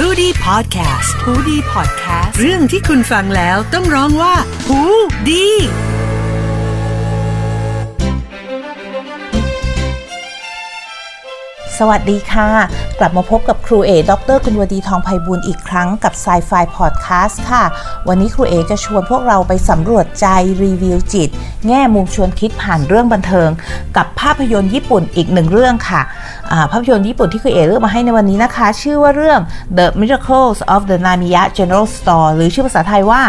h o ดี้พอดแคสต์ฮูดี้พอดแคสต์เรื่องที่คุณฟังแล้วต้องร้องว่าหูดีสวัสดีค่ะ กลับมาพบกับครูเอดรคุณวดีทองไพบุญอีกครั้งกับ s ซไฟพอดแคสต์ค่ะ วันนี้ครูเอจะชวนพวกเราไปสำรวจใจรีวิวจิต แง่มุมชวนคิดผ่านเรื่องบันเทิง กับภาพยนตร์ญี่ปุ่นอีกหนึ่งเรื่องค่ะา ภาพยนตร์ญี่ปุ่นที่ครูเอเลือกมาให้ในวันนี้นะคะ ชื่อว่าเรื่อง The Miracles of the Namiya General Store หรือชื่อภาษาไทยว่า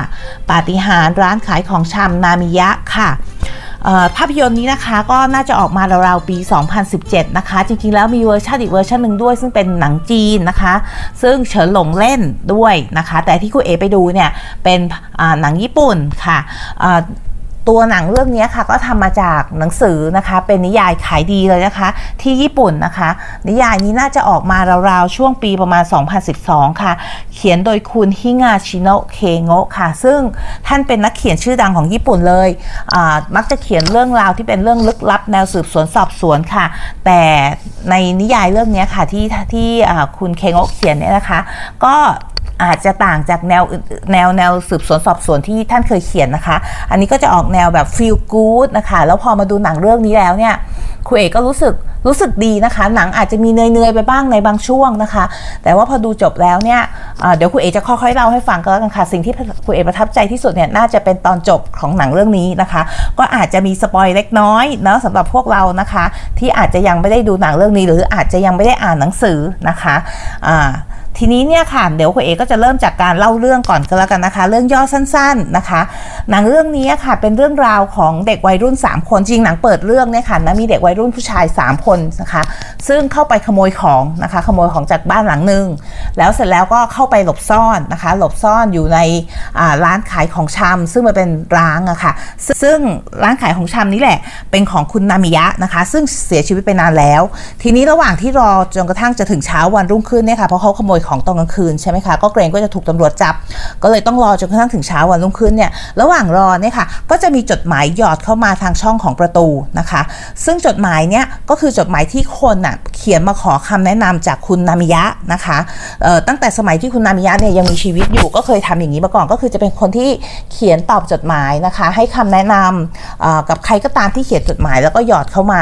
ปาฏิหาริย์ร้านขายของชำนามิยะค่ะภาพยนตร์นี้นะคะก็น่าจะออกมาราวๆปี 2017 นะคะ จริงๆ แล้วมีเวอร์ชันอีกเวอร์ชันหนึ่งด้วย ซึ่งเป็นหนังจีนนะคะ ซึ่งเฉินหลงเล่นด้วยนะคะ แต่ที่ครูเอไปดูเนี่ย เป็นหนังญี่ปุ่นค่ะ ตัวหนังเรื่องนี้ค่ะก็ทำมาจากหนังสือนะคะ เป็นนิยายขายดีเลยนะคะ ที่ญี่ปุ่นนะคะ นิยายนี้น่าจะออกมาราวๆ ช่วงปีประมาณ 2012 ค่ะ เขียนโดยคุณฮิงาชิโนะเคโงะค่ะ ซึ่งท่านเป็นนักเขียนชื่อดังของญี่ปุ่นเลยมักจะเขียนเรื่องราวที่เป็นเรื่องลึกลับแนวสืบสวนสอบสวนค่ะ แต่ในนิยายเรื่องนี้ค่ะที่ที่คุณเคโงะเขียนเนี่ยนะคะ ก็ อาจจะต่างจากแนวแนวแนวสืบสวนสอบสวนที่ท่านเคยเขียนนะคะ อันนี้ก็จะออกแนวแบบ feel good นะคะ แล้วพอมาดูหนังเรื่องนี้แล้วเนี่ยคุณเอกก็รู้สึกรู้สึกดีนะคะ หนังอาจจะมีเนื่อยๆไปบ้างในบางช่วงนะคะ แต่ว่าพอดูจบแล้วเนี่ยเดี๋ยวคุณเอกจะค่อยๆเล่าให้ฟังก็แล้วกันค่ะ สิ่งที่คุณเอกประทับใจที่สุดเนี่ยน่าจะเป็นตอนจบของหนังเรื่องนี้นะคะ ก็อาจจะมีสปอยเล็กน้อยเนาะสำหรับพวกเรานะคะ ที่อาจจะยังไม่ได้ดูหนังเรื่องนี้ หรืออาจจะยังไม่ได้อ่านหนังสือนะคะอ่า ทีนี้เนี่ยค่ะเดี๋ยวคุณเอก็จะเริ่มจากการเล่าเรื่องก่อนก็แล้วกันนะคะ เรื่องย่อสั้นๆนะคะ หนังเรื่องนี้ค่ะเป็นเรื่องราวของเด็กวัยรุ่น 3 คนจริงหนังเปิดเรื่องเนี่ยค่ะนะมีเด็กวัยรุ่นผู้ชาย 3 คนนะคะ ซึ่งเข้าไปขโมยของนะคะ ขโมยของจากบ้านหลังหนึ่งแล้วเสร็จแล้วก็เข้าไปหลบซ่อนนะคะ หลบซ่อนอยู่ในร้านขายของชำซึ่งมันเป็นร้างอะค่ะ ซึ่งร้านขายของชำนี้แหละ เป็นของคุณนามิยะนะคะ ซึ่งเสียชีวิตไปนานแล้ว ทีนี้ระหว่างที่รอจนกระทั่งจะถึงเช้าวันรุ่งขึ้นเนี่ยค่ะเพราะเขาขโมยของตอนกลางคืนใช่ไหมคะก็เกรงก็จะถูกตำรวจจับ ก็เลยต้องรอจนกระทั่งถึงเช้าวันรุ่งขึ้นเนี่ยระหว่างรอเนี่ยค่ะก็จะมีจดหมายหยอดเข้ามาทางช่องของประตูนะคะ ซึ่งจดหมายเนี่ยก็คือจดหมายที่คนอะเขียนมาขอคำแนะนำจากคุณนามิยะนะคะตั้งแต่สมัยที่คุณนามิยะเนี่ยยังมีชีวิตอยู่ก็เคยทำอย่างนี้มาก่อนก็คือจะเป็นคนที่เขียนตอบจดหมายนะคะ ให้คำแนะนำกับใครก็ตามที่เขียนจดหมายแล้วก็หยอดเข้ามา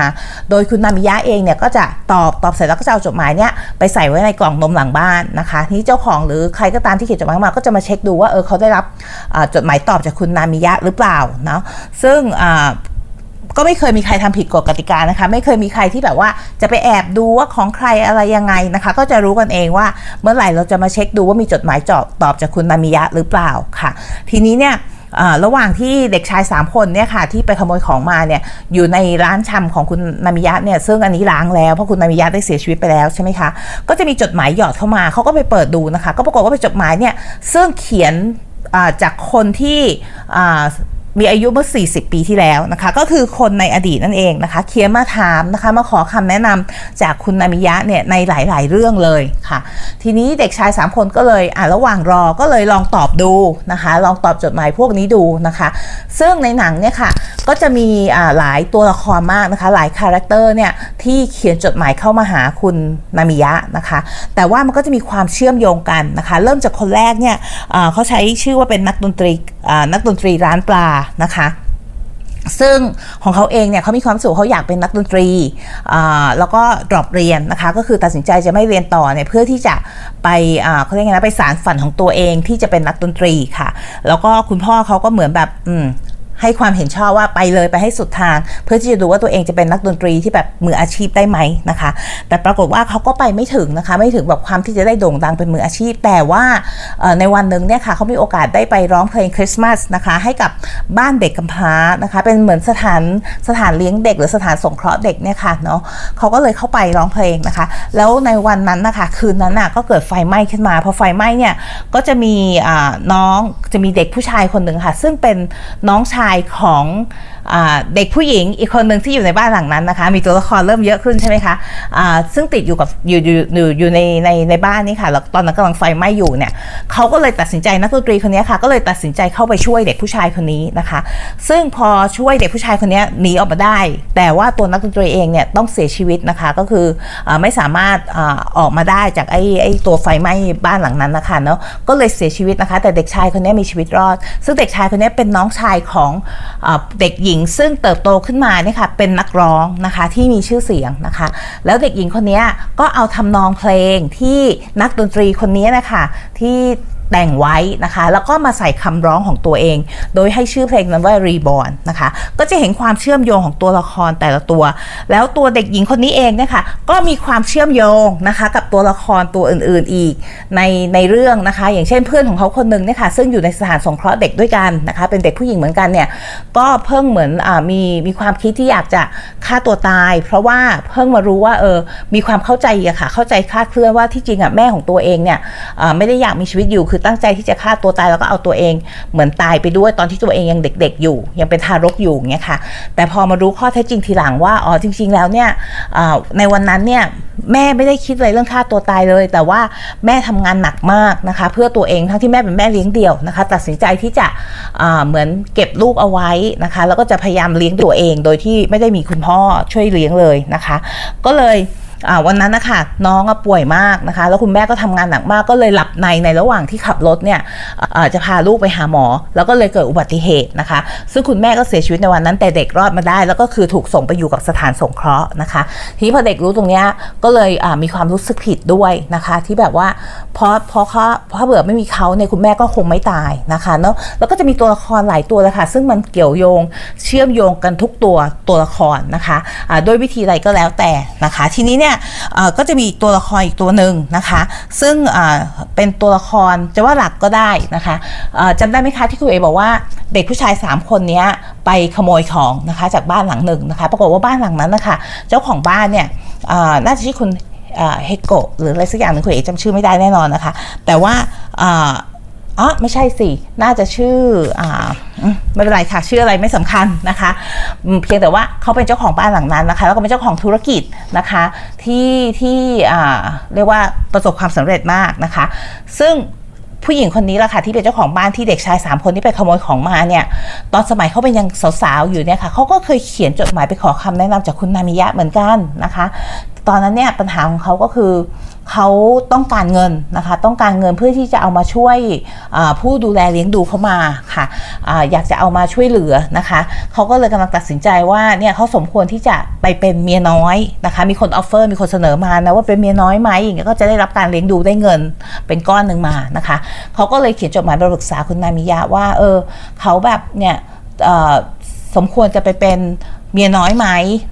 โดยคุณนามิยะเองเนี่ยก็จะตอบตอบเสร็จแล้วก็จะเอาจดหมายเนี่ยไปใส่ไว้ในกล่องนมหลังบ้านนะคะที่เจ้าของหรือใครก็ตามที่เขียนจดหมายมาก็จะมาเช็คดูว่าเออเขาได้รับจดหมายตอบจากคุณนามิยะหรือเปล่าเนาะซึ่งก็ไม่เคยมีใครทำผิดกฎกติกานะคะ ไม่เคยมีใครที่แบบว่าจะไปแอบดูว่าของใครอะไรยังไงนะคะ ก็จะรู้กันเองว่าเมื่อไหร่เราจะมาเช็คดูว่ามีจดหมายจอบตอบจากคุณนามิยะหรือเปล่าค่ะ ทีนี้เนี่ย ระหว่างที่เด็กชาย 3 คนเนี่ยค่ะที่ไปขโมยของมาเนี่ยอยู่ในร้านชำของคุณนามิยะเนี่ยซึ่งอันนี้ล้างแล้วเพราะคุณนามิยะได้เสียชีวิตไปแล้วใช่ไหมคะก็จะมีจดหมายหยอดเข้ามาเขาก็ไปเปิดดูนะคะ ก็ปรากฏว่าเป็นจดหมายเนี่ยซึ่งเขียนจากคนที่ มีอายุเมื่อ 40 ปีที่แล้วนะคะ ก็คือคนในอดีตนั่นเองนะคะเขียนมาถามนะคะมาขอคำแนะนำจากคุณนามิยะเนี่ยในหลาย ๆ เรื่องเลยค่ะ ทีนี้เด็กชาย 3 คนก็เลยอ่าระหว่างรอก็เลยลองตอบดูนะคะ ลองตอบจดหมายพวกนี้ดูนะคะ ซึ่งในหนังเนี่ยค่ะก็จะมีอ่าหลายตัวละครมากนะคะ หลาย character เนี่ยที่เขียนจดหมายเข้ามาหาคุณนามิยะนะคะ แต่ว่ามันก็จะมีความเชื่อมโยงกันนะคะ เริ่มจากคนแรกเนี่ยเขาใช้ชื่อว่าเป็นนักดนตรีนักดนตรีร้านปลานะคะซึ่งของเขาเองเนี่ยเขามีความสุขเขาอยากเป็นนักดนตรี แล้วก็ drop เรียนนะคะ ก็คือตัดสินใจจะไม่เรียนต่อเนี่ยเพื่อที่จะไปเขาเรียกไงนะไปสานฝันของตัวเองที่จะเป็นนักดนตรีค่ะ แล้วก็คุณพ่อเขาก็เหมือนแบบอืม ให้ความเห็นชอบว่าไปเลยไปให้สุดทาง เพื่อที่จะดูว่าตัวเองจะเป็นนักดนตรีที่แบบมืออาชีพได้ไหมนะคะ แต่ปรากฏว่าเขาก็ไปไม่ถึงนะคะ ไม่ถึงแบบความที่จะได้โด่งดังเป็นมืออาชีพ แต่ว่าในวันหนึ่งเนี่ยค่ะเขามีโอกาสได้ไปร้องเพลงคริสต์มาสนะคะ ให้กับบ้านเด็กกำพร้านะคะ เป็นเหมือนสถานสถานเลี้ยงเด็ก หรือสถานสงเคราะห์เด็กเนี่ยค่ะเนาะเขาก็เลยเข้าไปร้องเพลงนะคะ แล้วในวันนั้นนะคะคืนนั้นน่ะก็เกิดไฟไหม้ขึ้นมาพอไฟไหม้เนี่ยก็จะมีน้องจะมีเด็กผู้ชายคนหนึ่งค่ะ ซึ่งเป็นน้องชายของเด็กผู้หญิงอีกคนหนึ่งที่อยู่ในบ้านหลังนั้นนะคะ มีตัวละครเริ่มเยอะขึ้นใช่ไหมคะะซึ่งติดอยู่กับอยู่อยู่อยู่ในในในบ้านนี้ค่ะแล้วตอนนั้นกำลังไฟไหม้อยู่เนี่ยเขาก็เลยตัดสินใจนักดนตรีคนนี้ค่ะ ก็เลยตัดสินใจเข้าไปช่วยเด็กผู้ชายคนนี้นะคะ ซึ่งพอช่วยเด็กผู้ชายคนนี้หนีออกมาได้ แต่ว่าตัวนักดนตรีเองเนี่ยต้องเสียชีวิตนะคะก็คืออไม่สามารถอออกมาได้จากไอ้ไอ้ตัวไฟไหม้บ้านหลังนั้นนะคะเนาะก็เลยเสียชีวิตนะคะ แต่เด็กชายคนนี้มีชีวิตรอด ซึ่งเด็กชายคนนี้เป็นน้องชายของเด็กหญิงซึ่งเติบโตขึ้นมาเนี่ยค่ะเป็นนักร้องนะคะที่มีชื่อเสียงนะคะ แล้วเด็กหญิงคนนี้ก็เอาทำนองเพลงที่นักดนตรีคนนี้นะคะที่ แต่งไว้นะคะ แล้วก็มาใส่คำร้องของตัวเอง โดยให้ชื่อเพลงนั้นว่า Reborn นะคะ ก็จะเห็นความเชื่อมโยงของตัวละครแต่ละตัว แล้วตัวเด็กหญิงคนนี้เองเนี่ยค่ะก็มีความเชื่อมโยงนะคะ กับตัวละครตัวอื่นๆอีกในในเรื่องนะคะ อย่างเช่นเพื่อนของเขาคนหนึ่งเนี่ยค่ะ ซึ่งอยู่ในสถานสงเคราะห์เด็กด้วยกันนะคะ เป็นเด็กผู้หญิงเหมือนกันเนี่ย ก็เพิ่งเหมือนอมีมีความคิดที่อยากจะฆ่าตัวตาย เพราะว่าเพิ่งมารู้ว่าเออ มีความเข้าใจอะค่ะ เข้าใจคลาดเคลื่อนว่าที่จริงอะแม่ของตัวเองเนี่ยไม่ได้อยากมีชีวิตอยู่คือตั้งใจที่จะฆ่าตัวตายแล้วก็เอาตัวเอง เหมือนตายไปด้วยตอนที่ตัวเองยังเด็ก ๆ อยู่ ยังเป็นทารกอยู่เงี้ยค่ะแต่พอมารู้ข้อเท็จจริงทีหลังว่าอ๋อจริง ๆ แล้วเนี่ยในวันนั้นเนี่ยแม่ไม่ได้คิดอะไรเรื่องฆ่าตัวตายเลย แต่ว่าแม่ทำงานหนักมากนะคะ เพื่อตัวเองทั้งที่แม่เป็นแม่เลี้ยงเดี่ยวนะคะ ตัดสินใจที่จะเหมือนเก็บลูกเอาไว้นะคะ แล้วก็จะพยายามเลี้ยงตัวเอง โดยที่ไม่ได้มีคุณพ่อช่วยเลี้ยงเลยนะคะ ก็เลย วันนั้นนะคะน้องป่วยมากนะคะ แล้วคุณแม่ก็ทำงานหนักมากก็เลยหลับในในระหว่างที่ขับรถเนี่ยจะพาลูกไปหาหมอ แล้วก็เลยเกิดอุบัติเหตุนะคะ ซึ่งคุณแม่ก็เสียชีวิตในวันนั้น แต่เด็กรอดมาได้ แล้วก็คือถูกส่งไปอยู่กับสถานสงเคราะห์นะคะ ทีนี้พอเด็กรู้ตรงนี้ก็เลยมีความรู้สึกผิดด้วยนะคะ ที่แบบว่าเพราะเพราะเขาเพราะเบื่อไม่มีเขาเนี่ยคุณแม่ก็คงไม่ตายนะคะเนาะแล้วก็จะมีตัวละครหลายตัวเลยค่ะ ซึ่งมันเกี่ยวโยงเชื่อมโยงกันทุกตัวตัวละครนะคะะด้วยวิธีใดก็แล้วแต่นะคะ ทีนี้เนี่ยก็จะมีตัวละครอีกตัวหนึ่งนะคะ ซึ่งเป็นตัวละครจะว่าหลักก็ได้นะคะจำได้ไหมคะที่คุณเอบอกว่าเด็กผู้ชาย 3 คนนี้ไปขโมยของนะคะจากบ้านหลังหนึ่งนะคะ ปรากฏว่าบ้านหลังนั้นนะคะเจ้าของบ้านเนี่ยน่าจะชื่อคุณเฮโกะหรืออะไรสักอย่างหนึ่งคุณเอจำชื่อไม่ได้แน่นอนนะคะ แต่ว่า อ๋อไม่ใช่สิ น่าจะชื่ออ่าไม่เป็นไรค่ะ ชื่ออะไรไม่สำคัญนะคะ เพียงแต่ว่าเขาเป็นเจ้าของบ้านหลังนั้นนะคะ แล้วก็เป็นเจ้าของธุรกิจนะคะ ที่ที่อ่าเรียกว่าประสบความสำเร็จมากนะคะ ซึ่งผู้หญิงคนนี้แหละค่ะที่เป็นเจ้าของบ้านที่เด็กชาย 3 คนที่ไปขโมยของมาเนี่ยตอนสมัยเขาเป็นยังสาวๆอยู่เนี่ยค่ะเขาก็เคยเขียนจดหมายไปขอคำแนะนำจากคุณนามิยะเหมือนกันนะคะ ตอนนั้นเนี่ยปัญหาของเขาก็คือเขาต้องการเงินนะคะ ต้องการเงินเพื่อที่จะเอามาช่วยผู้ดูแลเลี้ยงดูเขามาค่ะออยากจะเอามาช่วยเหลือนะคะเขาก็เลยกำลังตัดสินใจว่าเนี่ยเขาสมควรที่จะไปเป็นเมียน้อยนะคะ มีคนออฟเฟอร์มีคนเสนอมานะว่าเป็นเมียน้อยไหมอย่างเงี้ยก็จะได้รับการเลี้ยงดูได้เงินเป็นก้อนหนึ่งมานะคะเขาก็เลยเขียนจดหมายปรึกษาคุณนามิยะว่าเออเขาแบบเนี่ยสมควรจะไปเป็นเมียน้อยไหม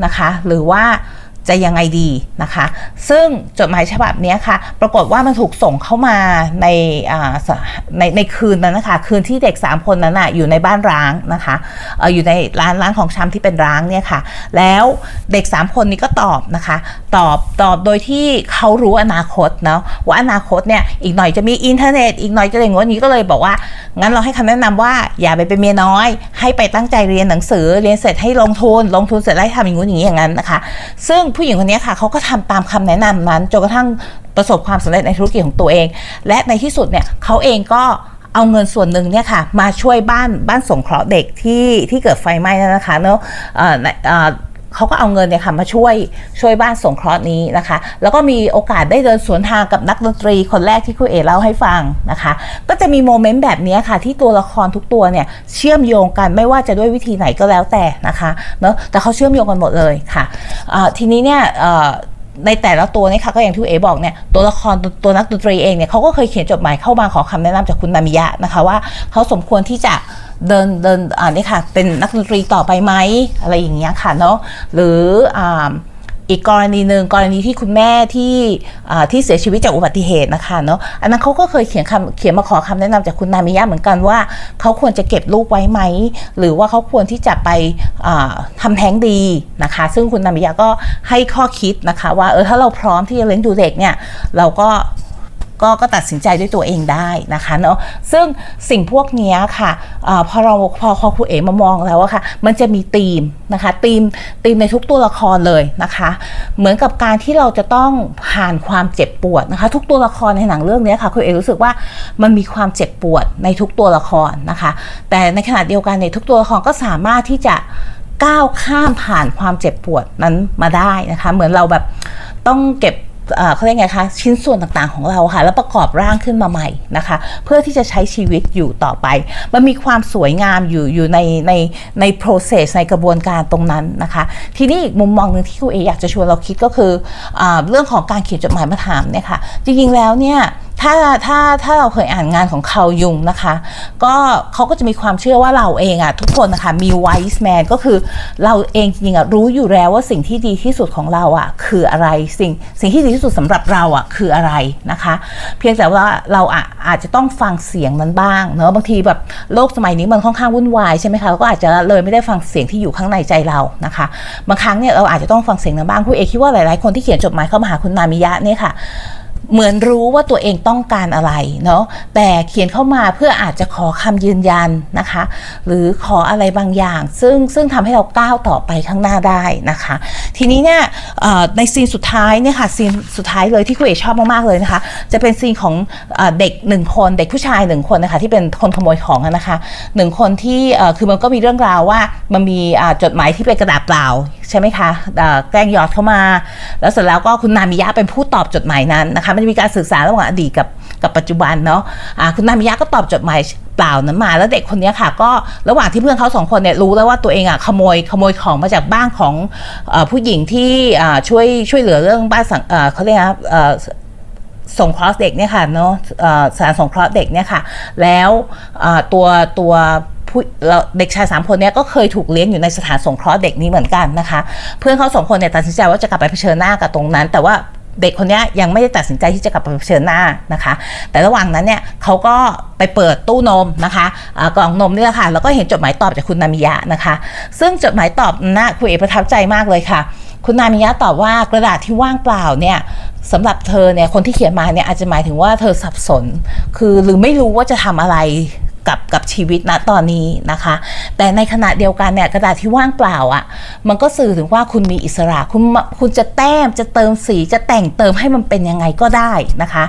นะคะ หรือว่า จะยังไงดีนะคะ ซึ่งจดหมายฉบับนี้ค่ะ ปรากฏว่ามันถูกส่งเข้ามาในในในคืนนั้นนะคะ คืนที่เด็ก 3 คนนั้นอะอยู่ในบ้านร้างนะคะออยู่ในร้านร้านของชำที่เป็นร้างเนี่ยค่ะ แล้วเด็ก 3 คนนี้ก็ตอบนะคะ ตอบตอบโดยที่เขารู้อนาคตเนาะว่าอนาคตเนี่ยอีกหน่อยจะมีอินเทอร์เน็ตอีกหน่อยจะอะไรงนี้ก็เลยบอกว่า งั้นเราให้คำแนะนำว่าอย่าไปเป็นเมียน้อย ให้ไปตั้งใจเรียนหนังสือเรียนเสร็จให้ลงทุนลงทุนเสร็จแล้วทำอย่างงู้นอย่างนี้อย่างนั้นนะคะ ซึ่งผู้หญิงคนนี้ค่ะเขาก็ทำตามคำแนะนำนั้นจนกระทั่งประสบความสำเร็จในธุรกิจของตัวเอง และในที่สุดเนี่ยเขาเองก็เอาเงินส่วนหนึ่งเนี่ยค่ะมาช่วยบ้านบ้านสงเคราะห์เด็กที่ที่เกิดไฟไหม้นั่นนะคะเนาะ เขาก็เอาเงินเนี่ยค่ะมาช่วยช่วยบ้านสงเคราะห์นี้นะคะ แล้วก็มีโอกาสได้เดินสวนทางกับนักดนตรีคนแรกที่คุณเอ๋เล่าให้ฟังนะคะ ก็จะมีโมเมนต์แบบนี้ค่ะที่ตัวละครทุกตัวเนี่ยเชื่อมโยงกันไม่ว่าจะด้วยวิธีไหนก็แล้วแต่นะคะเนาะแต่เขาเชื่อมโยงกันหมดเลยค่ะทีนี้เนี่ย ในแต่ละตัวนี่ค่ะก็อย่างที่เอบอกเนี่ยตัวละครตัวนักดนตรีเองเนี่ยเขาก็เคยเขียนจดหมายเข้ามาขอคำแนะนำจากคุณนามิยะนะคะว่าเขาสมควรที่จะเดินเดินอ่านี่ค่ะเป็นนักดนตรีต่อไปไหมอะไรอย่างเงี้ยค่ะเนาะหรืออ่า อีกกรณีหนึ่งกรณีที่คุณแม่ที่ที่เสียชีวิตจากอุบัติเหตุนะคะเนาะอันนั้นเขาก็เคยเขียนคำเขียนมาขอคำแนะนำจากคุณนามิยะเหมือนกันว่าเขาควรจะเก็บลูกไว้ไหม หรือว่าเขาควรที่จะไปทำแท้งดีนะคะ ซึ่งคุณนามิยะก็ให้ข้อคิดนะคะ ว่าเออถ้าเราพร้อมที่จะเลี้ยงดูเด็กเนี่ยเราก็ ก็ก็ตัดสินใจด้วยตัวเองได้นะคะเนาะซึ่งสิ่งพวกนี้ค่ะอพอเราพอพอครูเอ๋มามองแล้วอะค่ะ มันจะมีธีมนะคะธีมธีมในทุกตัวละครเลยนะคะ เหมือนกับการที่เราจะต้องผ่านความเจ็บปวดนะคะ ทุกตัวละครในหนังเรื่องนี้ค่ะครูเอ๋รู้สึกว่ามันมีความเจ็บปวดในทุกตัวละครนะคะ แต่ในขณะเดียวกันในทุกตัวละครก็สามารถที่จะก้าวข้ามผ่านความเจ็บปวดนั้นมาได้นะคะ เหมือนเราแบบต้องเก็บ เขาเรียกไงคะชิ้นส่วนต่างๆของเราค่ะ แล้วประกอบร่างขึ้นมาใหม่นะคะ เพื่อที่จะใช้ชีวิตอยู่ต่อไป มันมีความสวยงามอยู่อยู่ในในใน process ในกระบวนการตรงนั้นนะคะ ทีนี้อีกมุมมองหนึ่งที่ครูเออยากจะชวนเราคิดก็คืออเรื่องของการเขียนจดหมายมาถามเนี่ยค่ะจริงๆแล้วเนี่ย ถ้าถ้าถ้าเราเคยอ่านงานของเขายุงนะคะ ก็เขาก็จะมีความเชื่อว่าเราเองอะทุกคนนะคะมี wise man ก็คือเราเองจริงอะรู้อยู่แล้วว่าสิ่งที่ดีที่สุดของเราอะคืออะไรสิ่งสิ่งที่ดีที่สุดสำหรับเราอะคืออะไรนะคะ เพียงแต่ว่าเราอะอาจจะต้องฟังเสียงนั้นบ้างเนอะบางทีแบบโลกสมัยนี้มันค่อนข้างวุ่นวายใช่ไหมคะเราก็อาจจะเลยไม่ได้ฟังเสียงที่อยู่ข้างในใจเรานะคะ บางครั้งเนี่ยเราอาจจะต้องฟังเสียงนั้นบ้างคุณเอคิดว่าหลายๆคนที่เขียนจดหมายเข้ามาหาคุณนามิยะเนี่ยค่ะ เหมือนรู้ว่าตัวเองต้องการอะไรเนาะแต่เขียนเข้ามาเพื่ออาจจะขอคำยืนยันนะคะ หรือขออะไรบางอย่าง ซึ่งซึ่งทำให้เราก้าวต่อไปข้างหน้าได้นะคะ ทีนี้เนี่ยในซีนสุดท้ายเนี่ยค่ะซีนสุดท้ายเลยที่คุณเอกชอบมากๆเลยนะคะ จะเป็นซีนของเด็กหนึ่งคนเด็กผู้ชายหนึ่งคนนะคะที่เป็นคนขโมยของนะคะหนึ่งคนที่คือมันก็มีเรื่องราวว่ามันมีจดหมายที่เป็นกระดาษเปล่าใช่ไหมคะแกล้งยอดเข้ามา แล้วเสร็จแล้วก็คุณนามิยะเป็นผู้ตอบจดหมายนั้นนะคะมันจะมีการสื่อสารระหว่างอดีตกับกับปัจจุบันเนาะะคุณนามิยะก็ตอบจดหมายเปล่านั้นมา แล้วเด็กคนนี้ค่ะ ก็ระหว่างที่เพื่อนเขาสองคนเนี่ยรู้แล้วว่าตัวเองอะขโมยขโมยของมาจากบ้านของอผู้หญิงที่ช่วยช่วยเหลือเรื่องบ้านสังเขาเรียกนะส่งเคราะห์เด็กเนี่ยค่ะเนาะสารส่งเคราะห์เด็กเนี่ยค่ะ แล้วตัวตัว เด็กชายสามคนนี้ก็เคยถูกเลี้ยงอยู่ในสถานสงเคราะห์เด็กนี้เหมือนกันนะคะ เพื่อนเขาสองคนเนี่ยตัดสินใจว่าจะกลับไปเผชิญหน้ากับตรงนั้น แต่ว่าเด็กคนนี้ยังไม่ได้ตัดสินใจที่จะกลับไปเผชิญหน้านะคะ แต่ระหว่างนั้นเนี่ยเขาก็ไปเปิดตู้นมนะคะกล่องนมนี่แหละค่ะ แล้วก็เห็นจดหมายตอบจากคุณนามิยะนะคะ ซึ่งจดหมายตอบน่าคุณเอประทับใจมากเลยค่ะ คุณนามิยะตอบว่ากระดาษที่ว่างเปล่าเนี่ยสำหรับเธอเนี่ยคนที่เขียนมาเนี่ยอาจจะหมายถึงว่าเธอสับสน คือหรือไม่รู้ว่าจะทำอะไร กับกับชีวิตณตอนนี้นะคะ แต่ในขณะเดียวกันเนี่ยกระดาษที่ว่างเปล่าอะ่ะมันก็สื่อถึงว่าคุณมีอิสระคุณคุณจะแต้มจะเติมสีจะแต่งเติมให้มันเป็นยังไงก็ได้นะคะ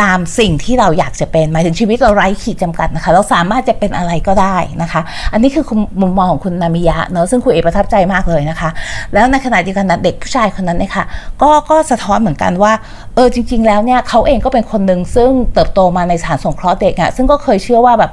ตามสิ่งที่เราอยากจะเป็นหมายถึงชีวิตเราไร้ขีดจำกัดนะคะ เราสามารถจะเป็นอะไรก็ได้นะคะ อันนี้คือมุมมองของคุณนามิยะเนาะซึ่งคุณเอประทับใจมากเลยนะคะ แล้วในขณะเดียวกันเด็กผู้ชายคนนั้นเนี่ยค่ะก็ก็สะท้อนเหมือนกันว่าเออจริง ๆ แล้วเนี่ยเขาเองก็เป็นคนหนึ่งซึ่งเติบโตมาในสถานสงเคราะห์เด็กอะซึ่งก็เคยเชื่อว่าแบบ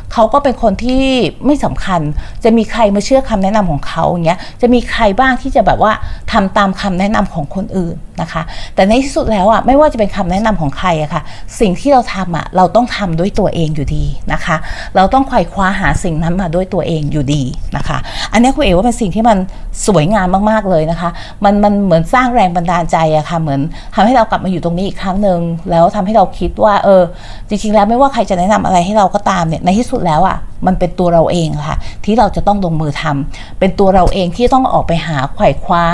เขาก็เป็นคนที่ไม่สำคัญ จะมีใครมาเชื่อคำแนะนำของเขาอย่างเงี้ยจะมีใครบ้างที่จะแบบว่าทำตามคำแนะนำของคนอื่นนะคะ แต่ในที่สุดแล้วอะไม่ว่าจะเป็นคำแนะนำของใครอะคะ่ะ สิ่งที่เราทำอะเราต้องทำด้วยตัวเองอยู่ดีนะคะ เราต้องไขว่คว้าหาสิ่งนั้นมาด้วยตัวเองอยู่ดีนะคะ อันนี้คุณเอ๋ว่าเป็นสิ่งที่มันสวยงามมากๆเลยนะคะ มันมันเหมือนสร้างแรงบันดาลใจอะคะ่ะเหมือนทำให้เรากลับมาอยู่ตรงนี้อีกครั้งหนึ่งแล้วทำให้เราคิดว่าเออจริงๆแล้วไม่ว่าใครจะแนะนำอะไรให้เราก็ตามเนี่ยในที่สุดแล้วอะ่ะมันเป็นตัวเราเองค่ะ ที่เราจะต้องลงมือทำเป็นตัวเราเองที่ต้องออกไปหาไขว่คว้า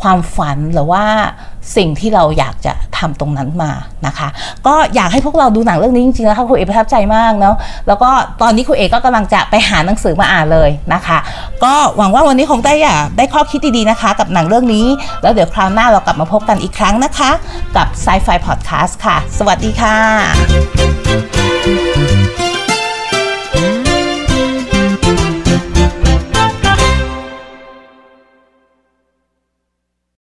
ความฝันหรือว่าสิ่งที่เราอยากจะทำตรงนั้นมานะคะ ก็อยากให้พวกเราดูหนังเรื่องนี้จริงๆนะคะคุณเอกประทับใจมากเนาะแล้วก็ตอนนี้คุณเอกก็กำลังจะไปหาหนังสือมาอ่านเลยนะคะ ก็หวังว่าวันนี้คงได้อะได้ข้อคิดดีๆนะคะ กับหนังเรื่องนี้ แล้วเดี๋ยวคราวหน้าเรากลับมาพบกันอีกครั้งนะคะ กับ Sci-Fi Podcast ค่ะ สวัสดีค่ะ